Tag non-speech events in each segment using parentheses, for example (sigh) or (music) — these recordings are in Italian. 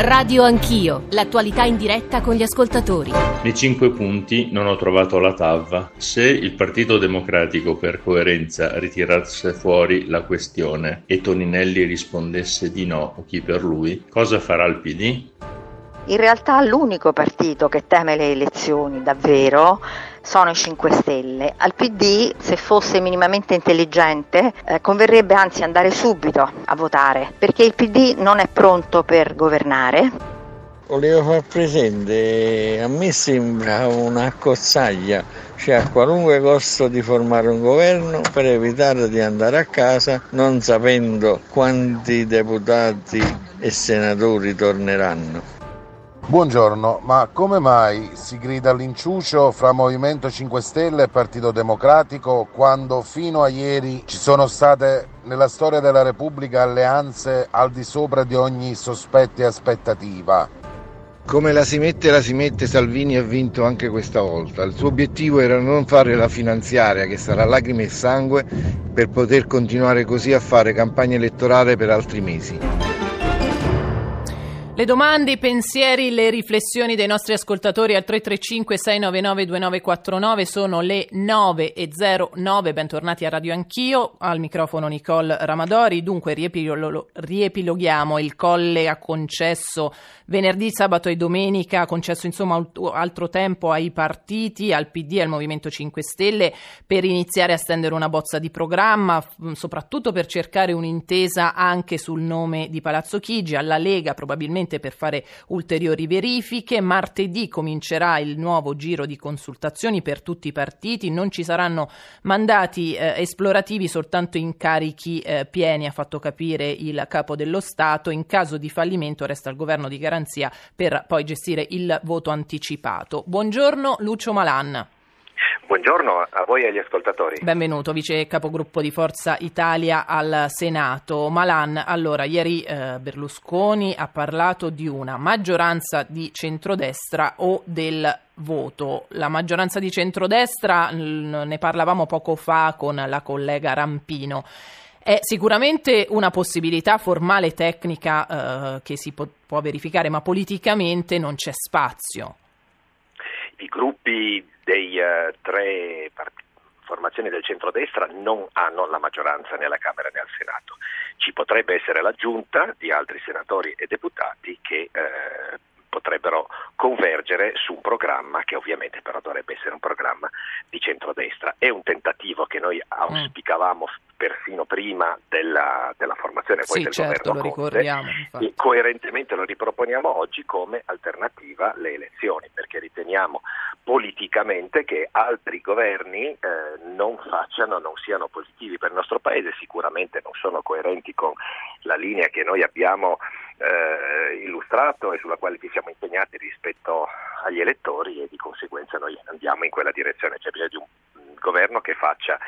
Radio Anch'io, l'attualità in diretta con gli ascoltatori. Nei cinque punti non ho trovato la TAV. Se il Partito Democratico per coerenza ritirasse fuori la questione e Toninelli rispondesse di no o chi per lui, cosa farà il PD? In realtà l'unico partito che teme le elezioni davvero sono i 5 Stelle. Al PD, se fosse minimamente intelligente, eh, converrebbe anzi andare subito a votare, perché il PD non è pronto per governare. Volevo far presente, a me sembra una cozzaglia, cioè a qualunque costo di formare un governo per evitare di andare a casa non sapendo quanti deputati e senatori torneranno. Buongiorno, ma come mai si grida all'inciucio fra Movimento 5 Stelle e Partito Democratico quando fino a ieri ci sono state nella storia della Repubblica alleanze al di sopra di ogni sospetto e aspettativa? Come la si mette, la si mette, Salvini ha vinto anche questa volta. Il suo obiettivo era non fare la finanziaria, che sarà lacrime e sangue, per poter continuare così a fare campagna elettorale per altri mesi. Le domande, i pensieri, le riflessioni dei nostri ascoltatori al 335-699-2949 sono le 9.09. Bentornati a Radio Anch'io. Al microfono Nicole Ramadori. Dunque, riepilo- riepiloghiamo. Il Colle ha concesso venerdì, sabato e domenica, ha concesso insomma altro tempo ai partiti, al PD e al Movimento 5 Stelle per iniziare a stendere una bozza di programma, soprattutto per cercare un'intesa anche sul nome di Palazzo Chigi. Alla Lega probabilmente per fare ulteriori verifiche. Martedì comincerà il nuovo giro di consultazioni per tutti i partiti, non ci saranno mandati eh, esplorativi, soltanto incarichi eh, pieni, ha fatto capire il capo dello Stato. In caso di fallimento resta il governo di garanzia per poi gestire il voto anticipato. Buongiorno Lucio Malan. Buongiorno a voi e agli ascoltatori. Benvenuto, vice capogruppo di Forza Italia al Senato. Malan, allora, ieri eh, Berlusconi ha parlato di una maggioranza di centrodestra o del voto. La maggioranza di centrodestra, ne parlavamo poco fa con la collega Rampino. È sicuramente una possibilità formale tecnica eh, che si può, può verificare, ma politicamente non c'è spazio. I gruppi dei uh, tre partiti formazioni del centrodestra non hanno la maggioranza né alla Camera né al Senato. Ci potrebbe essere l'aggiunta di altri senatori e deputati che eh, potrebbero convergere su un programma che ovviamente però dovrebbe essere un programma di centrodestra. È un tentativo che noi auspicavamo persino prima della, della formazione poi sì, del certo, governo Conte ricordiamo, e coerentemente lo riproponiamo oggi come alternativa alle elezioni perché riteniamo politicamente che altri governi eh, non facciano, non siano positivi per il nostro Paese, sicuramente non sono coerenti con la linea che noi abbiamo eh, illustrato e sulla quale ci siamo impegnati rispetto agli elettori e di conseguenza noi andiamo in quella direzione, c'è bisogno di un governo che faccia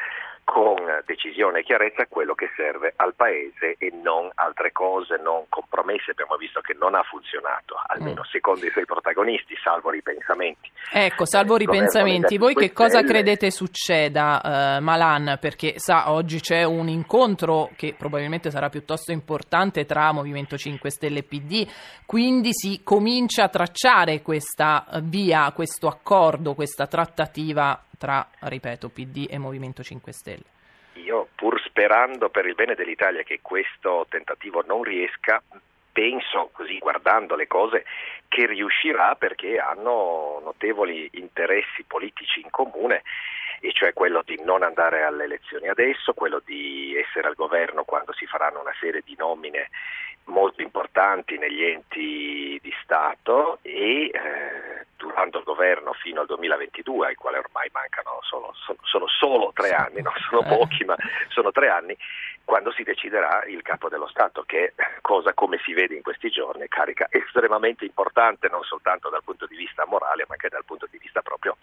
con decisione e chiarezza quello che serve al Paese e non altre cose, non compromessi. Abbiamo visto che non ha funzionato, almeno mm. secondo i suoi protagonisti, salvo ripensamenti. Ecco, salvo ripensamenti. Voi che cosa credete succeda, uh, Malan? Perché sa, oggi c'è un incontro che probabilmente sarà piuttosto importante tra Movimento 5 Stelle e PD, quindi si comincia a tracciare questa via, questo accordo, questa trattativa tra, ripeto, PD e Movimento 5 Stelle? Io, pur sperando per il bene dell'Italia che questo tentativo non riesca, penso, così guardando le cose, che riuscirà perché hanno notevoli interessi politici in comune e cioè quello di non andare alle elezioni adesso, quello di essere al governo quando si faranno una serie di nomine molto importanti negli enti di Stato e eh, durante il governo fino al 2022, ai quali ormai mancano solo, sono, sono solo tre anni, non sono eh. pochi ma sono tre anni, quando si deciderà il capo dello Stato, che cosa come si vede in questi giorni, carica estremamente importante non soltanto dal punto di vista morale ma anche dal punto di vista proprio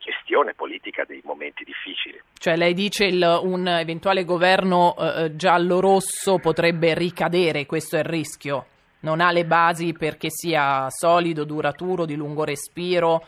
gestione politica dei momenti difficili. Cioè lei dice il, un eventuale governo eh, eh, giallo-rosso potrebbe ricadere, questo è il rischio? Non ha le basi perché sia solido, duraturo, di lungo respiro?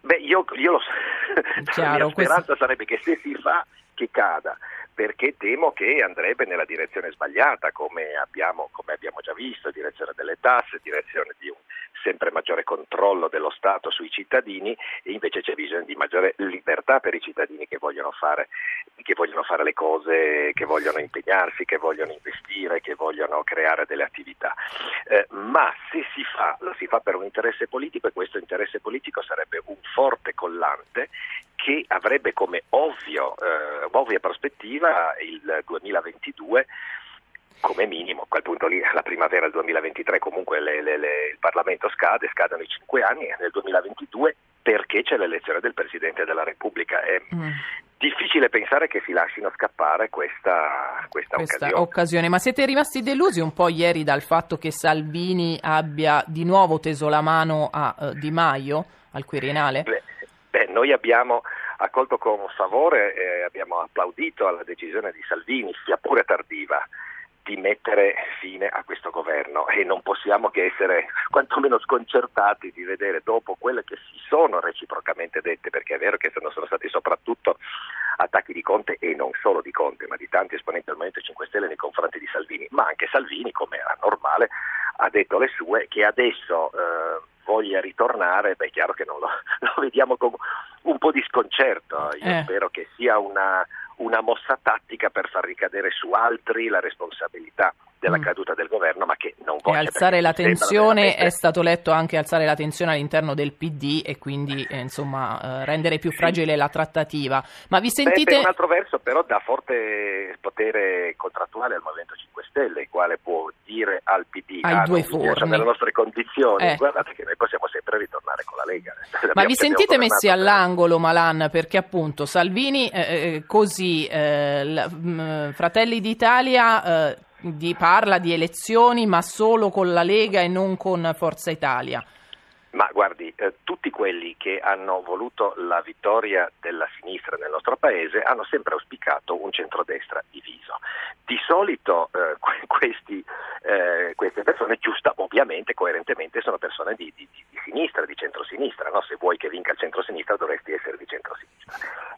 Beh, io, io lo so. Chiaro, (laughs) La mia speranza questo... sarebbe che se si fa, che cada perché temo che andrebbe nella direzione sbagliata, come abbiamo, come abbiamo già visto, direzione delle tasse, direzione di un sempre maggiore controllo dello Stato sui cittadini e invece c'è bisogno di maggiore libertà per i cittadini che vogliono fare, che vogliono fare le cose, che vogliono impegnarsi, che vogliono investire, che vogliono creare delle attività. Eh, ma se si fa, lo si fa per un interesse politico e questo interesse politico sarebbe un forte collante che avrebbe come ovvio, eh, ovvia prospettiva il 2022 come minimo, a quel punto lì la primavera del 2023 comunque le, le, le, il Parlamento scade, scadono i cinque anni e nel 2022 perché c'è l'elezione del Presidente della Repubblica. È mm. difficile pensare che si lasciano scappare questa, questa, questa occasione. occasione. Ma siete rimasti delusi un po' ieri dal fatto che Salvini abbia di nuovo teso la mano a uh, Di Maio, al Quirinale? Beh, noi abbiamo accolto con favore e abbiamo applaudito alla decisione di Salvini, sia pure tardiva, di mettere fine a questo governo. E non possiamo che essere quantomeno sconcertati di vedere dopo quelle che si sono reciprocamente dette, perché è vero che sono, sono stati soprattutto attacchi di Conte e non solo di Conte, ma di tanti esponenti del Movimento 5 Stelle nei confronti di Salvini, ma anche Salvini, come era normale, ha detto le sue che adesso eh, voglia ritornare, beh è chiaro che non lo, (laughs) lo vediamo con un po' di sconcerto, io eh. spero che sia una una mossa tattica per far ricadere su altri la responsabilità della mm. caduta del governo, ma che non può E alzare la tensione veramente... è stato letto anche alzare la tensione all'interno del PD e quindi eh, insomma eh, rendere più fragile la trattativa. Ma vi sentite Beh, un altro verso però dà forte potere contrattuale al Movimento 5 Stelle, il quale può dire al PD ai ah, due forni nelle nostre condizioni, eh. guardate che noi possiamo sempre ritornare con la Lega. Ma vi sentite messi all'angolo Malan perché appunto Salvini eh, eh così eh, mh, Fratelli d'Italia di, parla di elezioni ma solo con la Lega e non con Forza Italia. Ma guardi, eh, tutti quelli che hanno voluto la vittoria della sinistra nel nostro paese hanno sempre auspicato un centrodestra diviso. Di solito eh, (laughs) questi, eh, queste persone, giusta, ovviamente, coerentemente, sono persone di, di, di sinistra, di centrosinistra. No? Se vuoi che vinca il centrosinistra dovresti essere di centrosinistra.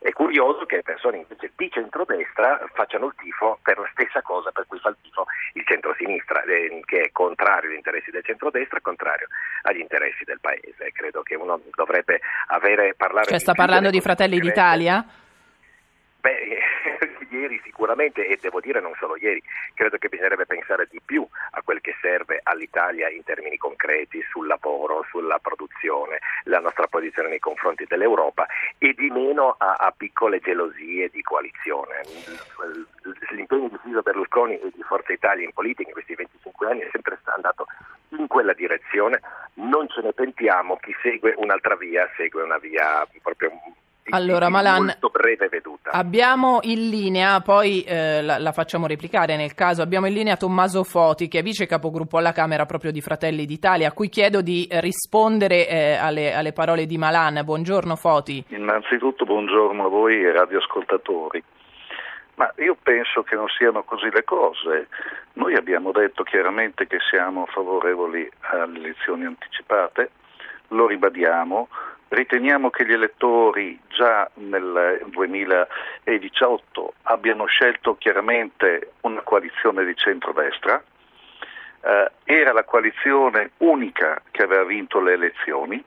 È curioso che persone invece di centrodestra facciano il tifo per la stessa cosa per cui fa il tifo il centrosinistra, eh, che è contrario agli interessi del centrodestra, contrario agli interessi del paese. Credo che uno dovrebbe avere parlare Cioè sta parlando di Fratelli d'Italia? Beh, (laughs) ieri sicuramente, e devo dire non solo ieri, credo che bisognerebbe pensare di più a quel che serve all'Italia in termini concreti sul lavoro, sulla produzione, la nostra posizione nei confronti dell'Europa e di meno a, a piccole gelosie di coalizione. L'impegno di Silvio Berlusconi e di Forza Italia in politica in questi 25 anni è sempre andato in quella direzione, non ce ne pentiamo, chi segue un'altra via segue una via proprio allora, Malan, molto breve veduta. Abbiamo in linea, poi eh, la, la, facciamo replicare nel caso, abbiamo in linea Tommaso Foti, che è vice capogruppo alla Camera proprio di Fratelli d'Italia, a cui chiedo di rispondere eh, alle, alle, parole di Malan. Buongiorno Foti. Innanzitutto buongiorno a voi e radioascoltatori. Ma io penso che non siano così le cose. Noi abbiamo detto chiaramente che siamo favorevoli alle elezioni anticipate, lo ribadiamo, riteniamo che gli elettori già nel 2018 abbiano scelto chiaramente una coalizione di centrodestra, eh, era la coalizione unica che aveva vinto le elezioni,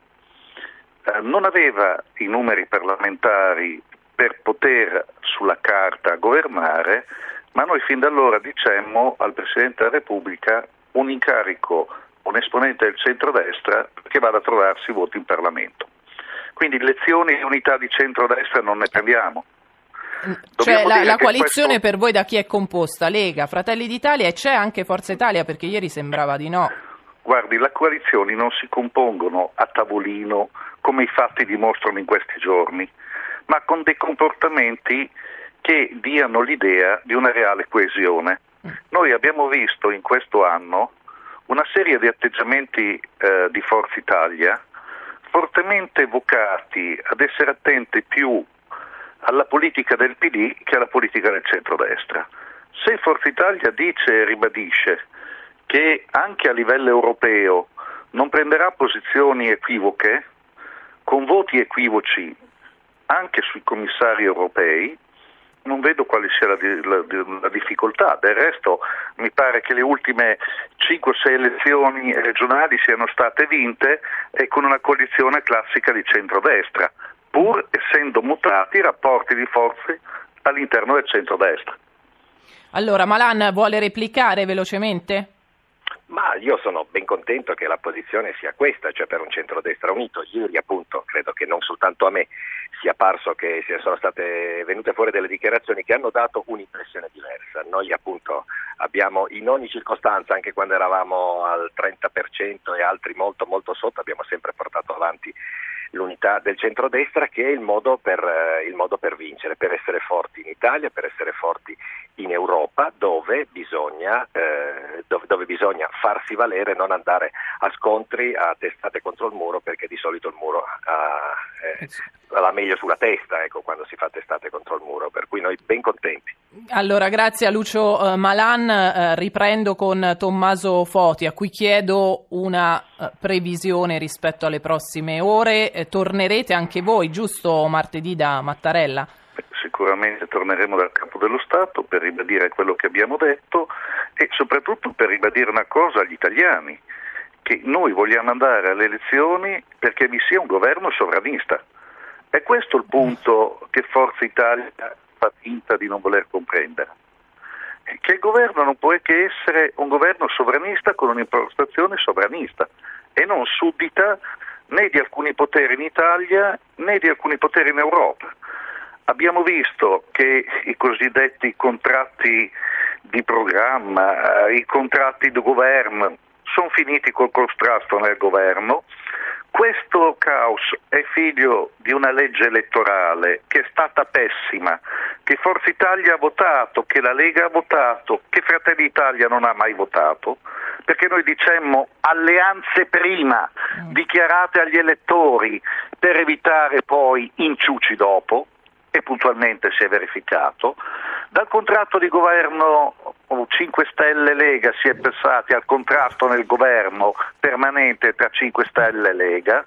eh, non aveva i numeri parlamentari per poter sulla carta governare, ma noi fin da allora dicemmo al Presidente della Repubblica un incarico, un esponente del centrodestra che vada a trovarsi voti in Parlamento. Quindi lezioni di unità di centrodestra non ne prendiamo. Cioè la, la coalizione questo... per voi da chi è composta? Lega, Fratelli d'Italia e c'è anche Forza Italia perché ieri sembrava di no. Guardi, le coalizioni non si compongono a tavolino come i fatti dimostrano in questi giorni ma con dei comportamenti che diano l'idea di una reale coesione. Noi abbiamo visto in questo anno una serie di atteggiamenti eh, di Forza Italia fortemente vocati ad essere attenti più alla politica del PD che alla politica del centrodestra. Se Forza Italia dice e ribadisce che anche a livello europeo non prenderà posizioni equivoche, con voti equivoci anche sui commissari europei, non vedo quale sia la, la, la, difficoltà. Del resto mi pare che le ultime 5-6 elezioni regionali siano state vinte e con una coalizione classica di centrodestra, pur essendo mutati i rapporti di forze all'interno del centrodestra. Allora, Malan vuole replicare velocemente? Ma io sono ben contento che la posizione sia questa, cioè per un centrodestra unito. Ieri appunto credo che non soltanto a me sia parso che sono state venute fuori delle dichiarazioni che hanno dato un'impressione diversa. Noi appunto abbiamo in ogni circostanza, anche quando eravamo al 30% e altri molto molto sotto, abbiamo sempre portato avanti l'unità del centrodestra che è il modo, per, eh, il modo per vincere, per essere forti in Italia, per essere forti in Europa, dove bisogna, eh, dove, dove bisogna farsi valere, non andare a scontri, a testate contro il muro, perché di solito il muro ha, eh, va meglio sulla testa ecco, quando si fa testate contro il muro, per cui noi ben contenti. Allora, grazie a Lucio uh, Malan, uh, riprendo con Tommaso Foti, a cui chiedo una uh, previsione rispetto alle prossime ore. Eh, tornerete anche voi, giusto martedì da Mattarella? Sicuramente torneremo dal Capo dello Stato per ribadire quello che abbiamo detto e soprattutto per ribadire una cosa agli italiani, che noi vogliamo andare alle elezioni perché vi sia un governo sovranista. È questo il punto che Forza Italia fa finta di non voler comprendere. Che il governo non può che essere un governo sovranista con un'impostazione sovranista e non suddita né di alcuni poteri in Italia né di alcuni poteri in Europa. Abbiamo visto che i cosiddetti contratti di programma, i contratti di governo sono finiti col contrasto nel governo, questo caos è figlio di una legge elettorale che è stata pessima, che Forza Italia ha votato, che la Lega ha votato, che Fratelli d'Italia non ha mai votato, perché noi dicemmo alleanze prima, dichiarate agli elettori per evitare poi inciuci dopo, e puntualmente si è verificato. Dal contratto di governo 5 Stelle Lega si è passati al contrasto nel governo permanente tra 5 Stelle Lega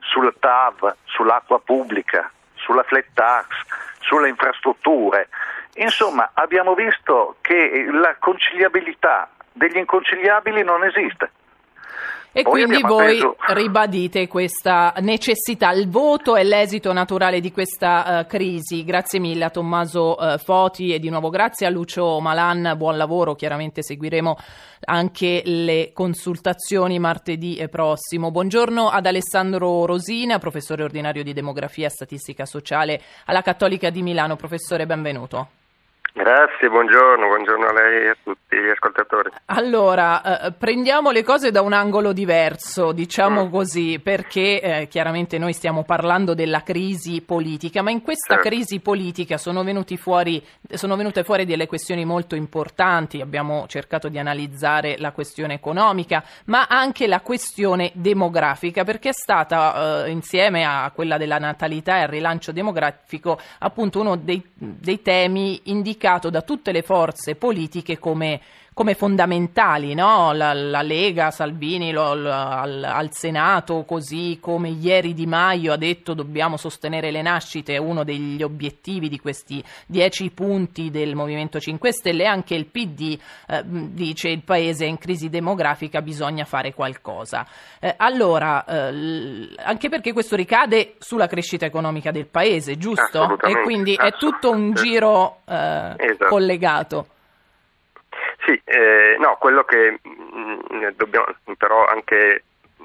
sul TAV, sull'acqua pubblica, sulla flat tax, sulle infrastrutture. Insomma, abbiamo visto che la conciliabilità degli inconciliabili non esiste. E Poi quindi voi appeso... ribadite questa necessità, il voto e l'esito naturale di questa uh, crisi. Grazie mille a Tommaso uh, Foti e di nuovo grazie a Lucio Malan, buon lavoro, chiaramente seguiremo anche le consultazioni martedì prossimo. Buongiorno ad Alessandro Rosina, professore ordinario di demografia e statistica sociale alla Cattolica di Milano. Professore, benvenuto. Grazie, buongiorno, buongiorno a lei e a tutti gli ascoltatori. Allora, eh, prendiamo le cose da un angolo diverso, diciamo mm. così, perché eh, chiaramente noi stiamo parlando della crisi politica, ma in questa certo. crisi politica sono, fuori, sono venute fuori delle questioni molto importanti, abbiamo cercato di analizzare la questione economica, ma anche la questione demografica, perché è stata, eh, insieme a quella della natalità e al rilancio demografico, appunto uno dei, dei temi indicati indicato da tutte le forze politiche come, come fondamentali, no? la, la, Lega, Salvini lo, lo, al, al, Senato, così come ieri Di Maio ha detto dobbiamo sostenere le nascite, è uno degli obiettivi di questi dieci punti del Movimento 5 Stelle, anche il PD eh, dice il Paese è in crisi demografica, bisogna fare qualcosa. Eh, allora, eh, anche perché questo ricade sulla crescita economica del Paese, giusto? E quindi è tutto un giro eh, esatto. collegato. Sì, eh, no, quello che mh, mm, dobbiamo però anche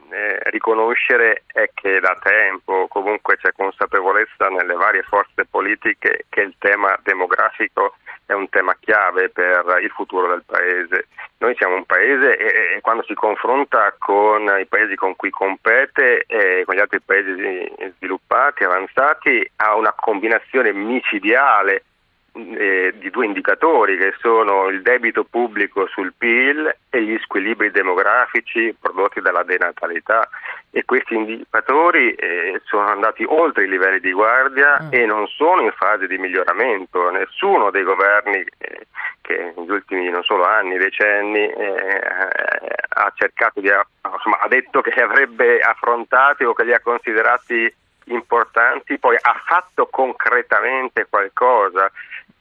eh, riconoscere è che da tempo comunque c'è consapevolezza nelle varie forze politiche che il tema demografico è un tema chiave per il futuro del paese. Noi siamo un paese e, e quando si confronta con i paesi con cui compete e con gli altri paesi sviluppati, avanzati, ha una combinazione micidiale eh, di due indicatori che sono il debito pubblico sul PIL e gli squilibri demografici prodotti dalla denatalità e questi indicatori eh, sono andati oltre i livelli di guardia mm. e non sono in fase di miglioramento. Nessuno dei governi eh, che negli ultimi non solo anni, decenni eh, ha cercato di insomma, ha detto che li avrebbe affrontati o che li ha considerati importanti, poi ha fatto concretamente qualcosa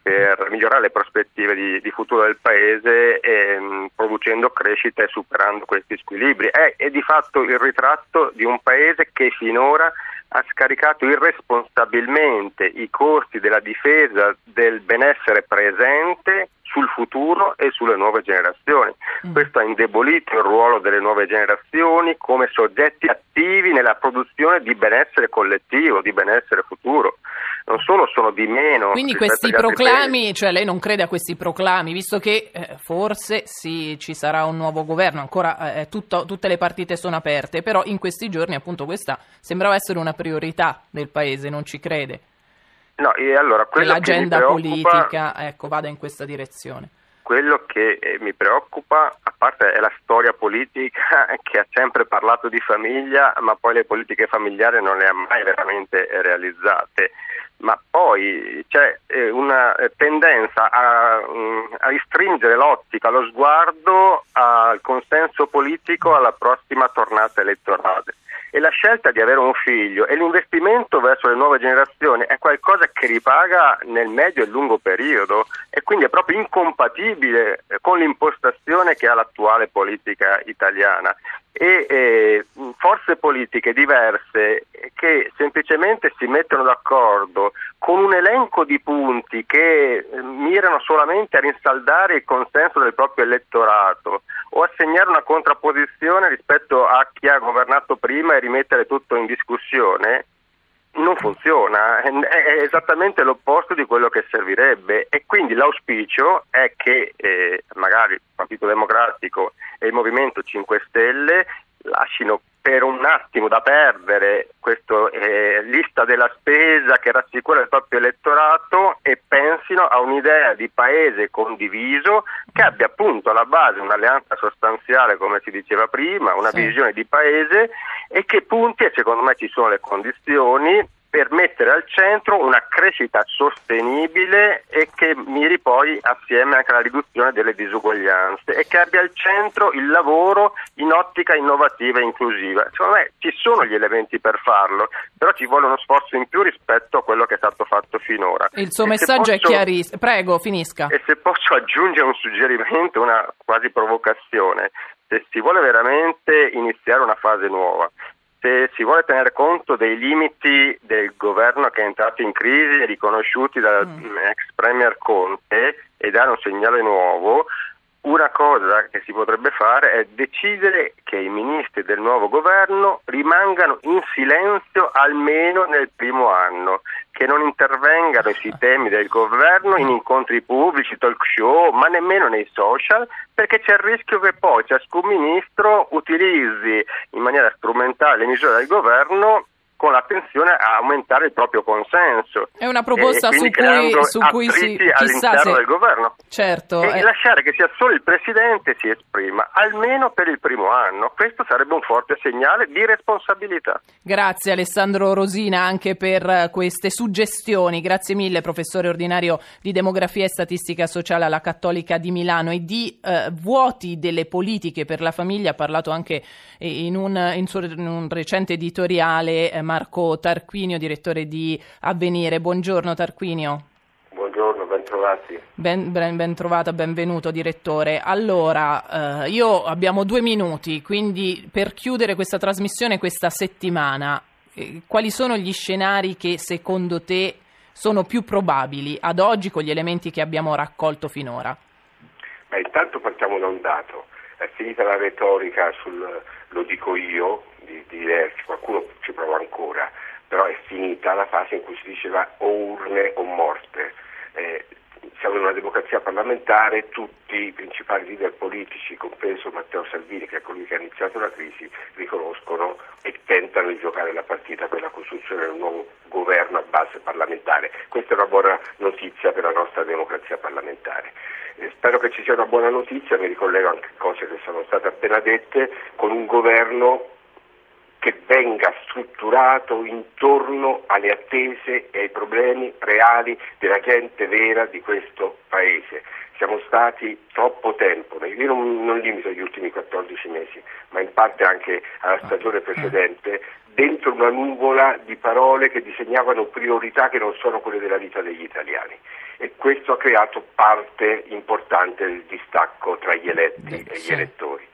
per migliorare le prospettive di, di futuro del Paese ehm, producendo crescita e superando questi squilibri. È, è di fatto il ritratto di un Paese che finora ha scaricato irresponsabilmente i costi della difesa del benessere presente sul futuro e sulle nuove generazioni. Mm. Questo ha indebolito il ruolo delle nuove generazioni come soggetti attivi nella produzione di benessere collettivo, di benessere futuro. Non solo sono di meno. Quindi questi proclami, cioè lei non crede a questi proclami, visto che eh, forse sì, ci sarà un nuovo governo, ancora eh, tutto, tutte le partite sono aperte, però in questi giorni appunto questa sembrava essere una priorità del Paese, non ci crede? No, e allora che l'agenda che politica ecco, vada in questa direzione. Quello che eh, mi preoccupa, a parte è la storia politica (laughs) che ha sempre parlato di famiglia, ma poi le politiche familiari non le ha mai veramente realizzate. Ma poi c'è eh, una tendenza a, mm, a, ristringere l'ottica, lo sguardo al consenso politico alla prossima tornata elettorale e la scelta di avere un figlio e l'investimento verso le nuove generazioni è qualcosa che ripaga nel medio e lungo periodo e quindi è proprio incompatibile con l'impostazione che ha l'attuale politica italiana. E eh, forze politiche diverse che semplicemente si mettono d'accordo con un elenco di punti che eh, mirano solamente a rinsaldare il consenso del proprio elettorato o a segnare una contrapposizione rispetto a chi ha governato prima e rimettere tutto in discussione, non funziona, è esattamente l'opposto di quello che servirebbe. E quindi l'auspicio è che eh, magari il Partito Democratico e il Movimento 5 Stelle lasciano per un attimo da perdere questa eh, lista della spesa che rassicura il proprio elettorato e pensino a un'idea di paese condiviso che abbia appunto alla base un'alleanza sostanziale come si diceva prima, una sì. visione di paese e che punti, e secondo me ci sono le condizioni, per mettere al centro una crescita sostenibile e che miri poi assieme anche alla riduzione delle disuguaglianze e che abbia al centro il lavoro in ottica innovativa e inclusiva. Secondo me ci sono gli elementi per farlo, però ci vuole uno sforzo in più rispetto a quello che è stato fatto finora. Il suo e messaggio posso, è chiarissimo. Prego, finisca. E se posso aggiungere un suggerimento, una quasi provocazione, se si vuole veramente iniziare una fase nuova, se si vuole tenere conto dei limiti del governo che è entrato in crisi riconosciuti dal mm. premier Conte e dare un segnale nuovo, una cosa che si potrebbe fare è decidere che i ministri del nuovo governo rimangano in silenzio almeno nel primo anno, che non intervengano sui temi del governo in incontri pubblici, talk show, ma nemmeno nei social, perché c'è il rischio che poi ciascun ministro utilizzi in maniera strumentale le misure del governo con l'attenzione a aumentare il proprio consenso. È una proposta su cui, su cui si all'interno se... del governo. Certo, e eh... lasciare che sia solo il Presidente si esprima, almeno per il primo anno. Questo sarebbe un forte segnale di responsabilità. Grazie Alessandro Rosina anche per queste suggestioni. Grazie mille professore ordinario di demografia e statistica sociale alla Cattolica di Milano e di eh, vuoti delle politiche per la famiglia ha parlato anche in un, in un recente editoriale eh, Marco Tarquinio, direttore di Avvenire. Buongiorno Tarquinio. Buongiorno, ben trovati. Ben, ben, ben trovata, benvenuto direttore. Allora, eh, io abbiamo due minuti, quindi per chiudere questa trasmissione questa settimana, eh, quali sono gli scenari che secondo te sono più probabili ad oggi con gli elementi che abbiamo raccolto finora? Beh, intanto partiamo da un dato. È finita la retorica sul lo dico io, di, di diversi, qualcuno ci prova ancora, però è finita la fase in cui si diceva o urne o morte. Eh, siamo in una democrazia parlamentare, tutti i principali leader politici, compreso Matteo Salvini, che è colui che ha iniziato la crisi, riconoscono e tentano di giocare la partita per la costruzione di un nuovo governo a base parlamentare. Questa è una buona notizia per la nostra democrazia parlamentare. Eh, spero che ci sia una buona notizia, mi ricollego anche a cose che sono state appena dette, con un governo che venga strutturato intorno alle attese e ai problemi reali della gente vera di questo Paese. Siamo stati troppo tempo, io non, non limito gli ultimi 14 mesi, ma in parte anche alla stagione precedente, dentro una nuvola di parole che disegnavano priorità che non sono quelle della vita degli italiani e questo ha creato parte importante del distacco tra gli eletti e gli elettori.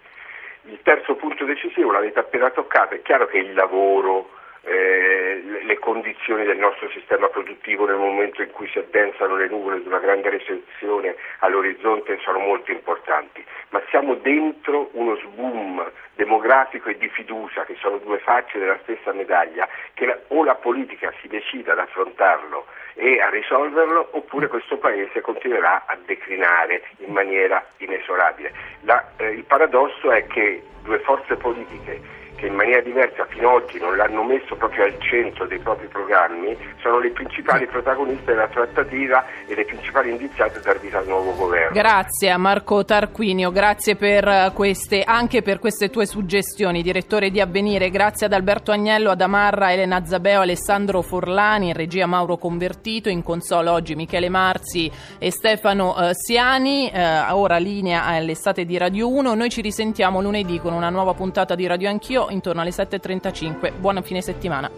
Il terzo punto decisivo l'avete appena toccato, è chiaro che il lavoro, eh, le condizioni del nostro sistema produttivo nel momento in cui si addensano le nuvole di una grande recessione all'orizzonte sono molto importanti, ma siamo dentro uno sboom demografico e di fiducia, che sono due facce della stessa medaglia, che la, o la politica si decide ad affrontarlo e a risolverlo, oppure questo Paese continuerà a declinare in maniera inesorabile. La, eh, il paradosso è che due forze politiche che in maniera diversa fino ad oggi non l'hanno messo proprio al centro dei propri programmi, sono le principali protagoniste della trattativa e le principali indiziate vita al nuovo governo. Grazie a Marco Tarquinio, grazie per queste, anche per queste tue suggestioni, direttore di Avvenire, grazie ad Alberto Agnello, ad Amarra, Elena Zabeo, Alessandro Forlani, in regia Mauro Convertito, in console oggi Michele Marzi e Stefano eh, Siani, eh, ora linea all'estate di Radio 1, noi ci risentiamo lunedì con una nuova puntata di Radio Anch'io intorno alle 7.35. Buona fine settimana.